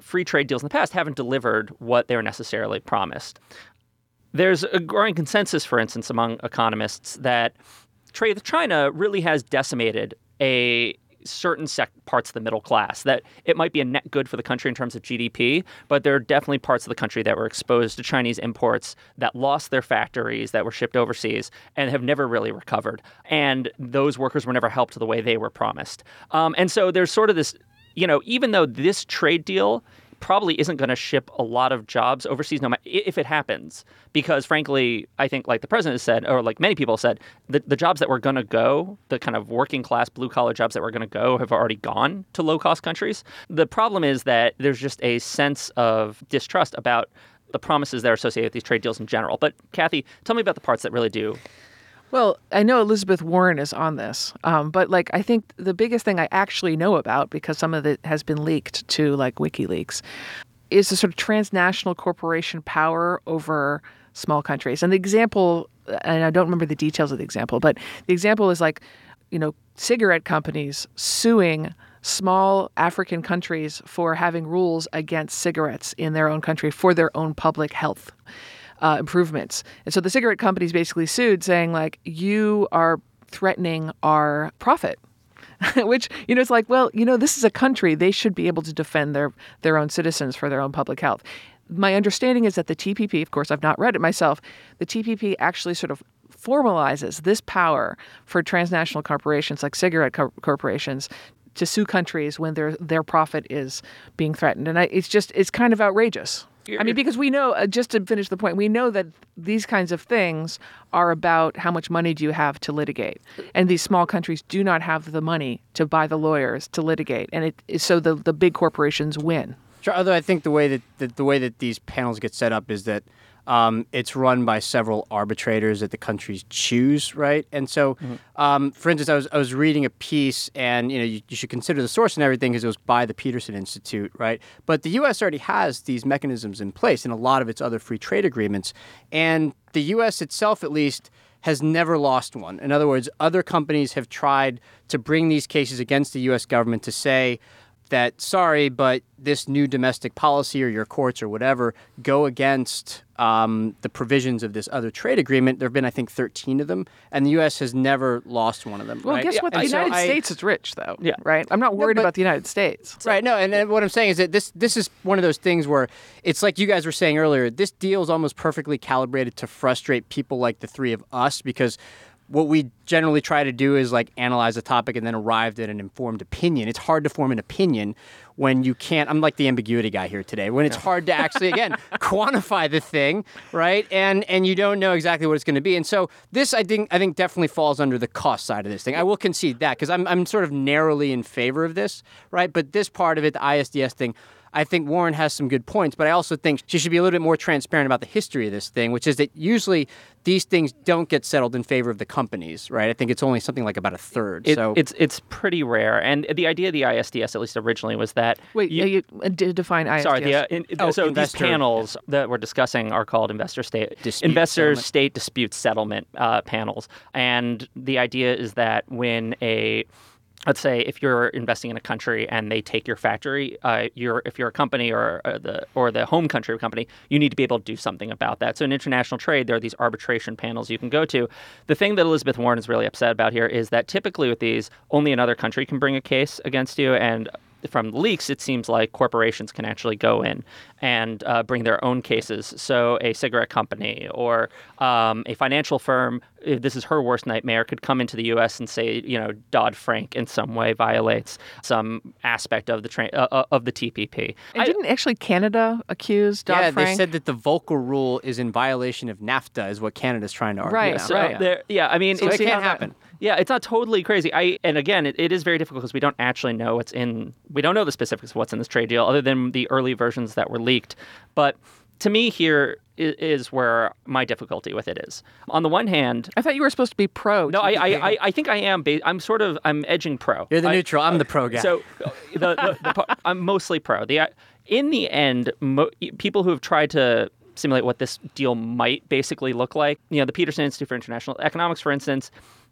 S3: free trade deals in the past haven't delivered what they were necessarily promised. There's a growing consensus, for instance, among economists that trade with China really has decimated a certain sec- parts of the middle class. That it might be a net good for the country in terms of GDP, but there are definitely parts of the country that were exposed to Chinese imports that lost their factories that were shipped overseas and have never really recovered. And those workers were never helped the way they were promised. Um, and so there's sort of this, you know, even though this trade deal probably isn't going to ship a lot of jobs overseas no matter if it happens. Because frankly i think like the president has said or like many people said the, the jobs that were going to go the kind of working class blue collar jobs that were going to go have already gone to low cost countries. The problem is that there's just a sense of distrust about the promises that are associated with these trade deals in general. But Cathy tell me about the parts that really do
S4: Well, I know Elizabeth Warren is on this, um, but like I think the biggest thing I actually know about because some of it has been leaked to like WikiLeaks is the sort of transnational corporation power over small countries. And the example, and I don't remember the details of the example, but the example is like, you know, cigarette companies suing small African countries for having rules against cigarettes in their own country for their own public health uh, improvements. And so the cigarette companies basically sued, saying like, "You are threatening our profit." Which you know, it's like, well, you know, this is a country; they should be able to defend their their own citizens for their own public health. My understanding is that the TPP, of course, I've not read it myself. The TPP actually sort of formalizes this power for transnational corporations like cigarette co- corporations to sue countries when their their profit is being threatened, and I, it's just it's kind of outrageous. I mean, because we know, uh, just to finish the point, we know that these kinds of things are about how much money do you have to litigate, and these small countries do not have the money to buy the lawyers to litigate, and it so the the big corporations win.
S5: Sure. Although I think the way that the, the way that these panels get set up is that um, it's run by several arbitrators that the countries choose, right? And so, um, for instance, I was I was reading a piece, and you know you, you should consider the source and everything because it was by the Peterson Institute, right? But the U.S. already has these mechanisms in place in a lot of its other free trade agreements, and the U.S. itself, at least has never lost one. In other words, other companies have tried to bring these cases against the U.S. government to say that sorry, but this new domestic policy or your courts or whatever go against um, the provisions of this other trade agreement. There have been, I think, 13 of them, and the U.S. has never lost one of them.
S4: Well,
S5: right?
S4: guess what? The
S5: And so
S4: United
S5: I-
S4: States is rich, though.
S3: Yeah.
S4: Right. I'm not worried
S5: but-
S4: about the United States.
S5: Right. No, and, and what I'm saying is that this this is one of those things where it's like you guys were saying earlier. This deal is almost perfectly calibrated to frustrate people like the three of us because what we generally try to do is like analyze a topic and then arrive at an informed opinion. It's hard to form an opinion when you can't. I'm like the ambiguity guy here today. When it's hard to actually again quantify the thing, right? And and you don't know exactly what it's going to be. And so this, I think, I think definitely falls under the cost side of this thing. I will concede that because I'm I'm sort of narrowly in favor of this, right? But this part of it, the ISDS thing. I think Warren has some good points, but I also think she should be a little bit more transparent about the history of this thing, which is that usually these things don't get settled in favor of the companies, right? I think it's only something like about a third.
S3: It,
S5: so
S3: it's it's pretty rare, and the idea of the ISDS, at least originally, was that
S4: Wait,
S3: you-
S4: you, you uh, d- define ISDS.
S3: Sorry, the, uh, in,
S5: Oh,
S3: so
S5: investor-
S3: these panels that we're discussing are called investor state
S5: Dispute
S3: investor
S5: settlement.
S3: state dispute settlement uh, panels, and the idea is that when a Let's say if you're investing in a country and they take your factory, uh, you're if you're a company or uh, the or the home country of a company, you need to be able to do something about that. So in international trade, there are these arbitration panels you can go to. The thing that Elizabeth Warren is really upset about here is that typically with these, only another country can bring a case against you, and from leaks, it seems like corporations can actually go in and uh, bring their own cases. So, a cigarette company or um, a financial firm, if this is her worst nightmare, could come into the U.S. and say, you know, Dodd Frank in some way violates some aspect of the tra- uh, uh, of the TPP.
S4: And
S3: I-
S4: didn't actually Canada accuse Dodd
S5: yeah,
S4: Frank?
S5: they said that the Volcker rule is in violation of NAFTA, is what Canada's trying to argue.
S4: Right,
S3: so
S4: right.
S3: there- yeah, I mean,
S5: So it can't happen.
S3: Yeah, it's not totally crazy. I and again, it, it is very difficult because we don't actually know what's in. We don't know the specifics of what's in this trade deal, other than the early versions that were leaked. But to me, here is, is where my difficulty with it is. On the one hand,
S4: I thought you were supposed to be pro.
S3: no, I, I, I, I think I am. Ba- I'm sort of. I'm edging pro.
S5: You're the
S3: I-
S5: neutral. I'm the pro guy.
S3: so uh, the, the, the, I'm mostly pro. The in the end, mo- people who have tried to simulate what this deal might basically look like, you know, the Peterson Institute for International Economics, for instance,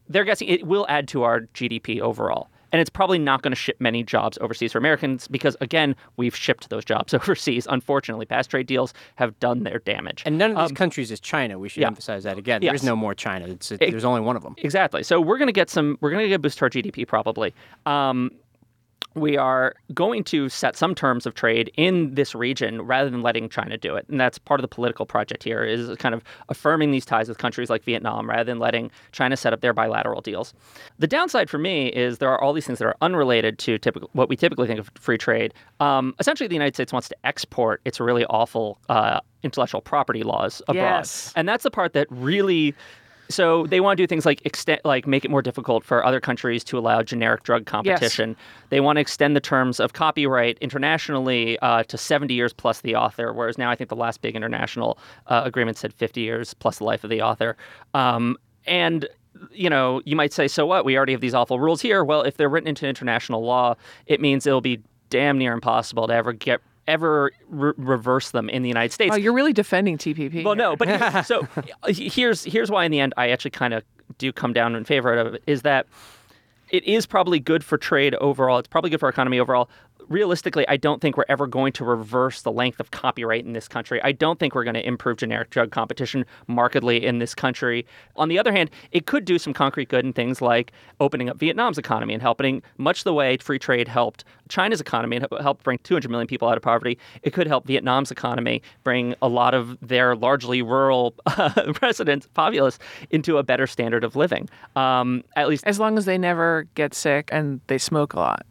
S3: they're guessing it will add to our GDP overall. And it's probably not going to ship many jobs overseas for Americans because, again, we've shipped those jobs overseas. Unfortunately, past trade deals have done their damage.
S5: and none of these countries is China. We should
S3: Um, yeah.
S5: emphasize that again.
S3: Yes.
S5: There's no more China. It's, it, there's only one of them.
S3: Exactly. So we're going to get some. We're going to get a boost to our GDP probably. Um, we are going to set some terms of trade in this region rather than letting China do it, and that's part of the political project here. Is kind of affirming these ties with countries like Vietnam rather than letting China set up their bilateral deals. The downside for me is there are all these things that are unrelated to typical what we typically think of free trade. Um, essentially, the United States wants to export its really awful uh, intellectual property laws abroad,
S4: Yes.
S3: and that's the part that really so they want to do things like extend, like make it more difficult for other countries to allow generic drug competition. They want to extend the terms of copyright internationally uh, to 70 years plus the author, whereas now I think the last big international uh, agreement said 50 years plus the life of the author. Um, and you know, you might say, so what? We already have these awful rules here. Well, if they're written into international law, it means it'll be damn near impossible to ever get ever re- reverse them in the United States.
S4: Oh, you're really defending TPP.
S3: Well,
S4: here.
S3: no, but so here's here's why in the end I actually kind of do come down in favor of it is that it is probably good for trade overall. It's probably good for our economy overall. Realistically, I don't think we're ever going to reverse the length of copyright in this country. I don't think we're going to improve generic drug competition markedly in this country. On the other hand, it could do some concrete good in things like opening up Vietnam's economy and helping, much the way free trade helped China's economy and helped bring 200 million people out of poverty. It could help Vietnam's economy bring a lot of their largely rural uh, residents, populace, into a better standard of living. Um, at least,
S4: As long as they never get sick and they smoke a lot.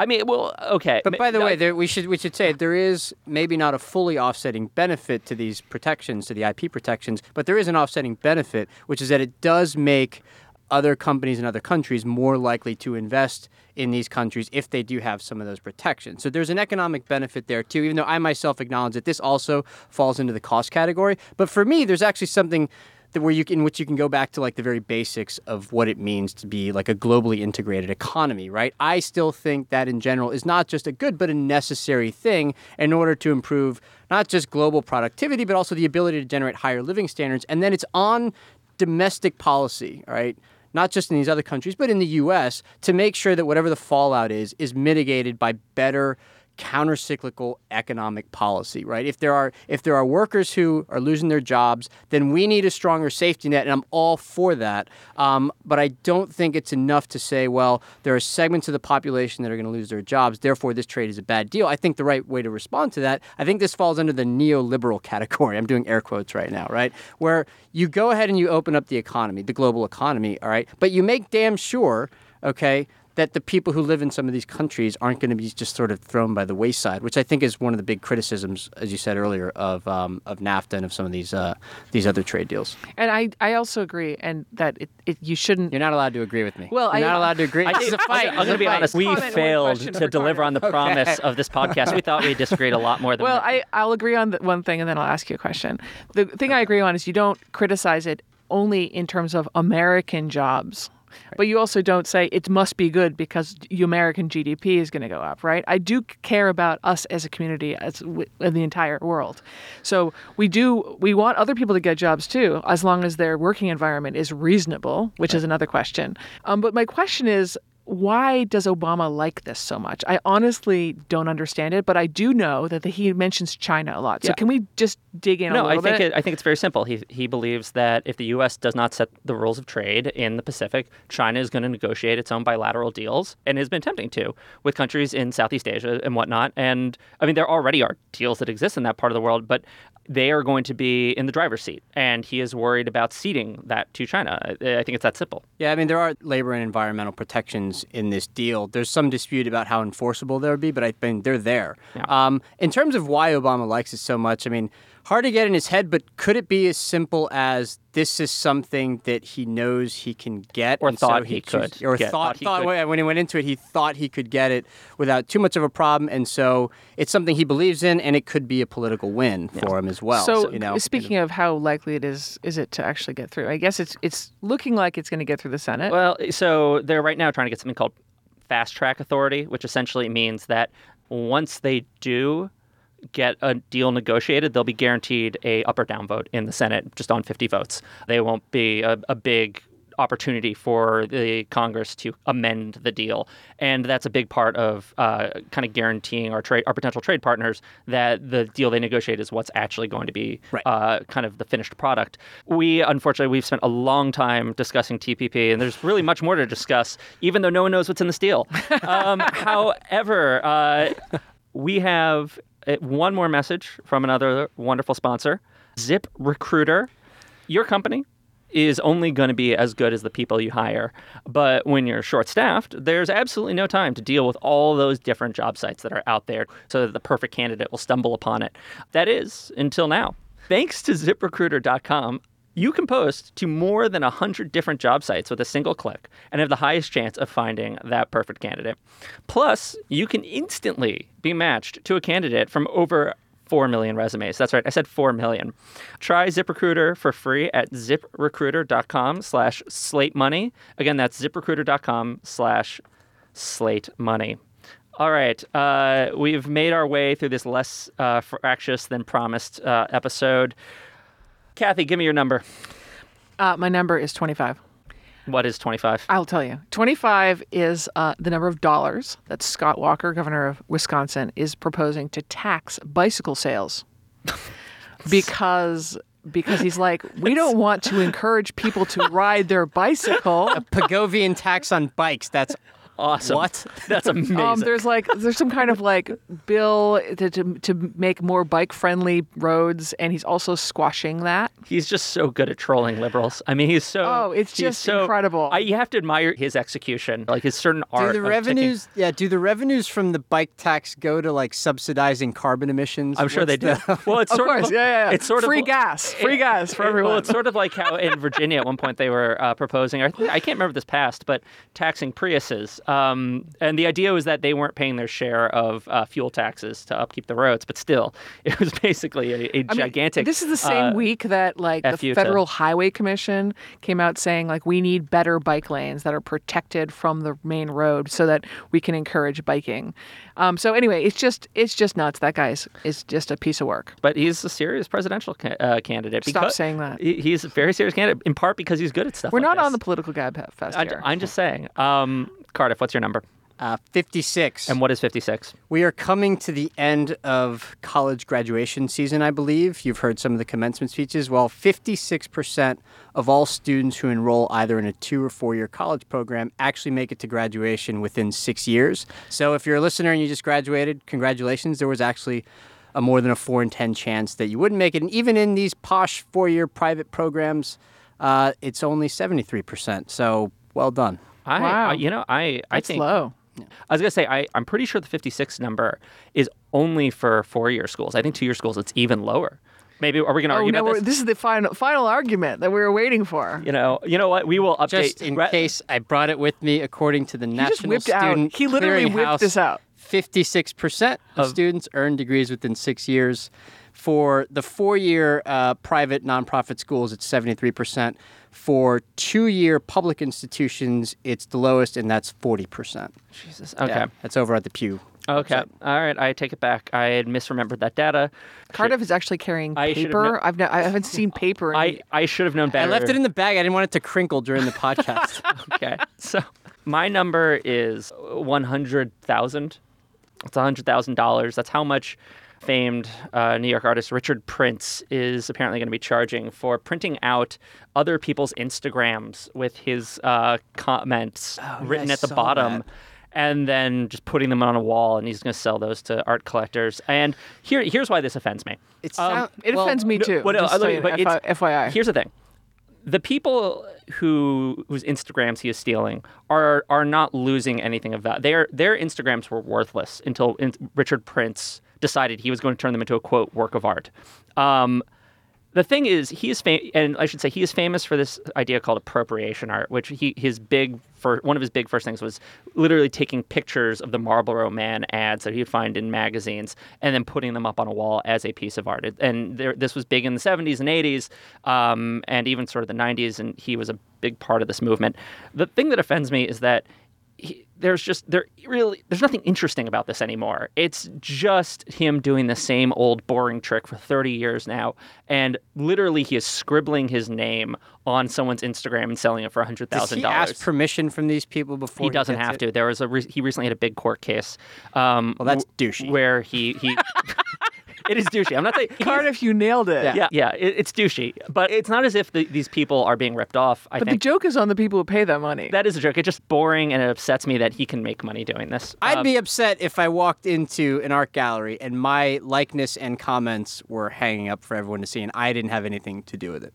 S3: I mean, well, okay.
S5: But by the
S3: I-
S5: way, there, we should we should say there is maybe not a fully offsetting benefit to these protections, to the IP protections, but there is an offsetting benefit, which is that it does make other companies in other countries more likely to invest in these countries if they do have some of those protections. So there's an economic benefit there too, even though I myself acknowledge that this also falls into the cost category. But for me, there's actually something where you in which you can go back to like the very basics of what it means to be like a globally integrated economy, right? I still think that in general is not just a good but a necessary thing in order to improve not just global productivity but also the ability to generate higher living standards. And then it's on domestic policy, right? Not just in these other countries, but in the U.S. to make sure that whatever the fallout is is mitigated by better countercyclical economic policy, right? If there are if there are workers who are losing their jobs, then we need a stronger safety net, and I'm all for that. Um, but I don't think it's enough to say, well, there are segments of the population that are going to lose their jobs, therefore this trade is a bad deal. I think the right way to respond to that, I think this falls under the neoliberal category. I'm doing air quotes right now, right? Where you go ahead and you open up the economy, the global economy, all right, but you make damn sure, okay, that the people who live in some of these countries aren't going to be just sort of thrown by the wayside, which I think is one of the big criticisms, as you said earlier, of um, of NAFTA and of some of these uh, these other trade deals.
S4: And I, I also agree, and that it, it you shouldn't.
S5: You're not allowed to agree with me.
S4: Well,
S5: you're
S4: I-
S5: not allowed to agree.
S3: I
S5: This is a fight.
S3: I'm going to be honest. We failed to deliver on the
S4: Carter.
S3: promise of this podcast. We thought we disagreed a lot more than
S4: Well,
S3: we-
S4: I, I'll agree on the one thing and then I'll ask you a question. The thing I agree on is you don't criticize it only in terms of American jobs. But you also don't say it must be good because the American GDP is going to go up, right? I do care about us as a community, as w- in the entire world. So we do we want other people to get jobs too, as long as their working environment is reasonable, which is another question. Um, but my question is, why does Obama like this so much? I honestly don't understand it, but I do know that the, he mentions China a lot. So
S3: Yeah.
S4: can we just dig in a
S3: No, I think
S4: bit?
S3: it, I think it's very simple. He he believes that if the U.S. does not set the rules of trade in the Pacific, China is going to negotiate its own bilateral deals, and has been attempting to with countries in Southeast Asia and whatnot. And I mean, there already are deals that exist in that part of the world, but they are going to be in the driver's seat, and he is worried about ceding that to China. I, think it's that simple.
S5: Yeah, I mean, there are labor and environmental protections in this deal. There's some dispute about how enforceable they would be, but I think they're there.
S3: Yeah.
S5: Um, in terms of why Obama likes it so much, I mean, hard to get in his head, but could it be as simple as this is something that he knows he can get,
S3: Or
S5: and so
S3: thought he
S5: chooses-
S3: could
S5: or
S3: get,
S5: thought,
S3: thought he
S5: thought
S3: could.
S5: when he went into it, he thought he could get it without too much of a problem, and so it's something he believes in, and it could be a political win for him as well.
S4: so,
S5: you know,
S4: speaking of how likely it is, is it to actually get through? I guess it's it's looking like it's going to get through the Senate.
S3: Well, so they're right now trying to get something called fast track authority, which essentially means that once they do get a deal negotiated, they'll be guaranteed a up or down vote in the Senate just on 50 votes. They won't be a, a big opportunity for the Congress to amend the deal, and that's a big part of uh, kind of guaranteeing our trade, our potential trade partners, that the deal they negotiate is what's actually going to be
S5: Right.
S3: uh, kind of the finished product. We unfortunately we've spent a long time discussing TPP, and there's really much more to discuss, even though no one knows what's in this deal. Um, however, uh, we have Uh, one more message from another wonderful sponsor, Zip Recruiter. Your company is only going to be as good as the people you hire. But when you're short staffed, there's absolutely no time to deal with all those different job sites that are out there so that the perfect candidate will stumble upon it. That is, until now. Thanks to ziprecruiter.com, you can post to more than 100 different job sites with a single click and have the highest chance of finding that perfect candidate. Plus, you can instantly be matched to a candidate from over 4 million resumes. That's right. I said 4 million. Try ZipRecruiter for free at ziprecruiter.com slash slate money. Again, that's ziprecruiter.com slash slate money. All right. Uh, we've made our way through this less uh, fractious than promised uh, episode. Cathy, give me your number.
S4: uh, my number is 25.
S3: What is 25?
S4: I'll tell you. 25 is uh, the number of dollars that Scott Walker, governor of Wisconsin, is proposing to tax bicycle sales. because because he's like, we don't want to encourage people to ride their bicycle.
S5: A Pigouvian tax on bikes. That's
S3: Awesome.
S5: What?
S3: That's amazing.
S4: Um, there's like there's some kind of like bill to, to, to make more bike friendly roads, and he's also squashing that.
S3: He's just so good at trolling liberals. I mean, he's so.
S4: Oh, it's just
S3: so-
S4: incredible.
S3: I, you have to admire his execution, like his certain art.
S5: Do
S3: art.
S5: the
S3: of taking-
S5: revenues? Yeah. Do the revenues from the bike tax go to like subsidizing carbon emissions?
S3: I'm sure they do.
S5: the-
S3: well, it's
S4: Of
S3: sort
S4: course,
S3: of.
S4: yeah, yeah, yeah.
S3: It's sort
S4: free
S3: of
S4: gas, free gas for
S3: it-
S4: everyone.
S3: Well, it's sort of like how in Virginia at one point they were uh, proposing, I, I can't remember this passed, but taxing Priuses. Um, and the idea was that they weren't paying their share of uh, fuel taxes to upkeep the roads, but still, it was basically a,
S4: mean,
S3: gigantic.
S4: This is the same
S3: uh,
S4: week that like
S3: F
S4: the
S3: to-
S4: Federal Highway Commission came out saying like we need better bike lanes that are protected from the main road so that we can encourage biking. Um, so anyway, it's just it's just nuts. That guy's is, is just a piece of work.
S3: But he's a serious presidential ca- uh, candidate.
S4: Stop saying that.
S3: he- He's a very serious candidate, in part because he's good at stuff.
S4: We're
S3: like
S4: not on the political gab fest
S3: I, I'm just saying. Um, Cardiff, what's your number?
S5: Uh, 56.
S3: And what is 56?
S5: We are coming to the end of college graduation season, I believe. You've heard some of the commencement speeches. Well, 56% of all students who enroll either in a two or four year college program actually make it to graduation within six years. So if you're a listener and you just graduated, congratulations. There was actually a more than a four in 10 chance that you wouldn't make it. And even in these posh four year private programs, uh, it's only 73%. So well done.
S3: I,
S4: Wow.
S3: I- you know, I, I
S4: That's
S3: think
S4: low.
S3: I was gonna say I, I'm pretty sure the 56 number is only for four-year schools. I think two-year schools it's even lower. Maybe are we gonna
S4: Oh
S3: argue
S4: no,
S3: about this?
S4: this is the final final argument that we were waiting for.
S3: You know, you know what? We will update.
S5: Just in
S3: Ra-
S5: case I brought it with me, according to the
S4: He
S5: National
S4: just whipped out.
S5: Student
S4: He literally whipped
S5: Clearinghouse,
S4: this out.
S5: 56% of, students earn degrees within six years. For the four year uh, private nonprofit schools, it's 73%. For two year public institutions, it's the lowest, and that's 40%.
S3: Jesus. Okay.
S5: Yeah, that's over at the Pew.
S3: Okay. All right. I take it back. I had misremembered that data.
S4: Cardiff is actually carrying
S3: I should
S4: paper.
S3: kno-
S4: I've no, I haven't seen paper. In
S3: I, I should have known better.
S5: I left it in the bag. I didn't want it to crinkle during the podcast.
S3: okay. So my number is one hundred thousand. It's hundred thousand dollars. That's how much famed uh, New York artist Richard Prince is apparently going to be charging for printing out other people's Instagrams with his uh, comments written
S5: Oh, I
S3: at the bottom.
S5: that.
S3: And then just putting them on a wall, and he's going to sell those to art collectors. And here, here's why this offends me.
S5: It,
S3: Um,
S5: sound-
S4: it
S5: well,
S4: offends me
S3: no,
S4: too.
S3: well, no,
S4: just
S3: I-
S4: so you
S3: but
S4: know, FYI.
S3: Here's the thing: the people who whose Instagrams he is stealing are are not losing anything of that. Their their Instagrams were worthless until in, Richard Prince decided he was going to turn them into a quote work of art. Um, the thing is, he is fam- and I should say he is famous for this idea called appropriation art, which he his big for one of his big first things was literally taking pictures of the Marlboro Man ads that he'd find in magazines and then putting them up on a wall as a piece of art. And there, this was big in the 70s and 80s, um, and even sort of the 90s, and he was a big part of this movement. The thing that offends me is that there's just there really there's nothing interesting about this anymore. It's just him doing the same old boring trick for 30 years now, and literally he is scribbling his name on someone's Instagram and selling it for hundred
S5: Does
S3: thousand
S5: he ask permission from these people before
S3: He doesn't
S5: gets
S3: have
S5: it?
S3: to. There was a re- he recently had a big court case. Um,
S5: Well, that's douchey.
S3: Where he he. It is douchey. I'm not saying he-
S4: Cardiff, you nailed it.
S3: Yeah, yeah, it, it's douchey, but it's not as if the, these people are being ripped off. I
S4: But the joke is on the people who pay that money.
S3: that is a joke. It's just boring, and it upsets me that he can make money doing this.
S5: I'd
S3: Um,
S5: be upset if I walked into an art gallery and my likeness and comments were hanging up for everyone to see, and I didn't have anything to do with it.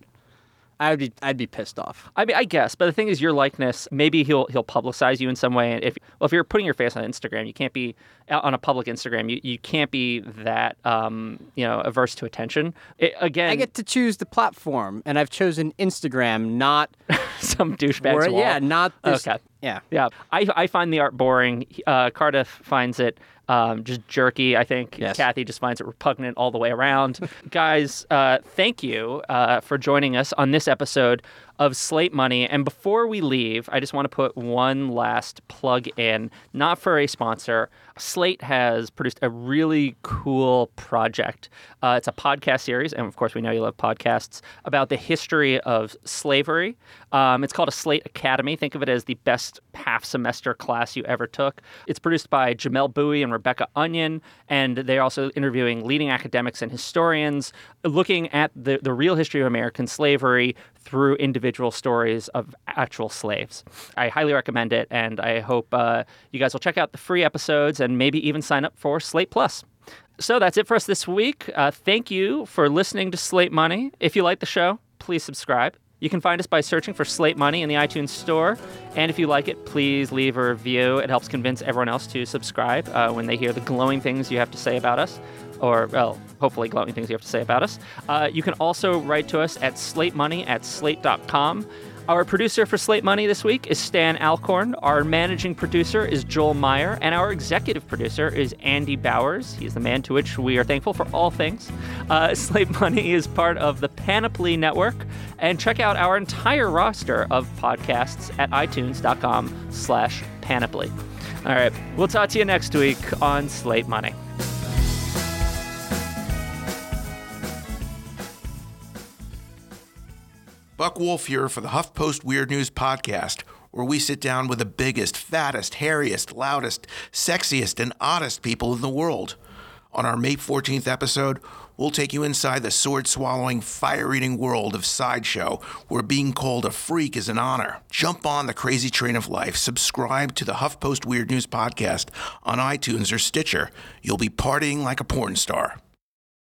S5: I'd be I'd be pissed off.
S3: I mean, I guess, but the thing is, your likeness. Maybe he'll he'll publicize you in some way. And if well, if you're putting your face on Instagram, you can't be on a public Instagram. You, you can't be that um, you know averse to attention. It, again,
S5: I get to choose the platform, and I've chosen Instagram, not
S3: some douchebag's
S5: where,
S3: wall.
S5: yeah, not this.
S3: Okay.
S5: Yeah.
S3: Yeah, I, I find the art boring. Uh, Cardiff finds it um, just jerky. I think
S5: Yes.
S3: Cathy just finds it repugnant all the way around. Guys, uh, thank you uh, for joining us on this episode of Slate Money. And before we leave, I just want to put one last plug in, not for a sponsor. Slate has produced a really cool project. Uh, it's a podcast series, and of course, we know you love podcasts about the history of slavery. Um, it's called a Slate Academy. Think of it as the best half semester class you ever took. It's produced by Jamelle Bouie and Rebecca Onion, and they're also interviewing leading academics and historians looking at the, the real history of American slavery through individual stories of actual slaves. I highly recommend it, and I hope uh, you guys will check out the free episodes and maybe even sign up for Slate Plus. So that's it for us this week. Uh, thank you for listening to Slate Money. If you like the show, please subscribe. You can find us by searching for Slate Money in the iTunes Store. And if you like it, please leave a review. It helps convince everyone else to subscribe uh, when they hear the glowing things you have to say about us, or, well, hopefully glowing things you have to say about us. Uh, you can also write to us at slatemoney at slate.com. Our producer for Slate Money this week is Stan Alcorn. Our managing producer is Joel Meyer. And our executive producer is Andy Bowers. He's the man to which we are thankful for all things. Uh, Slate Money is part of the Panoply Network. And check out our entire roster of podcasts at itunes.com slash panoply. All right, we'll talk to you next week on Slate Money.
S6: Buck Wolf here for the HuffPost Weird News Podcast, where we sit down with the biggest, fattest, hairiest, loudest, sexiest, and oddest people in the world. On our May 14th episode, we'll take you inside the sword swallowing, fire eating world of Sideshow, where being called a freak is an honor. Jump on the crazy train of life. Subscribe to the HuffPost Weird News podcast on iTunes or Stitcher. You'll be partying like a porn star.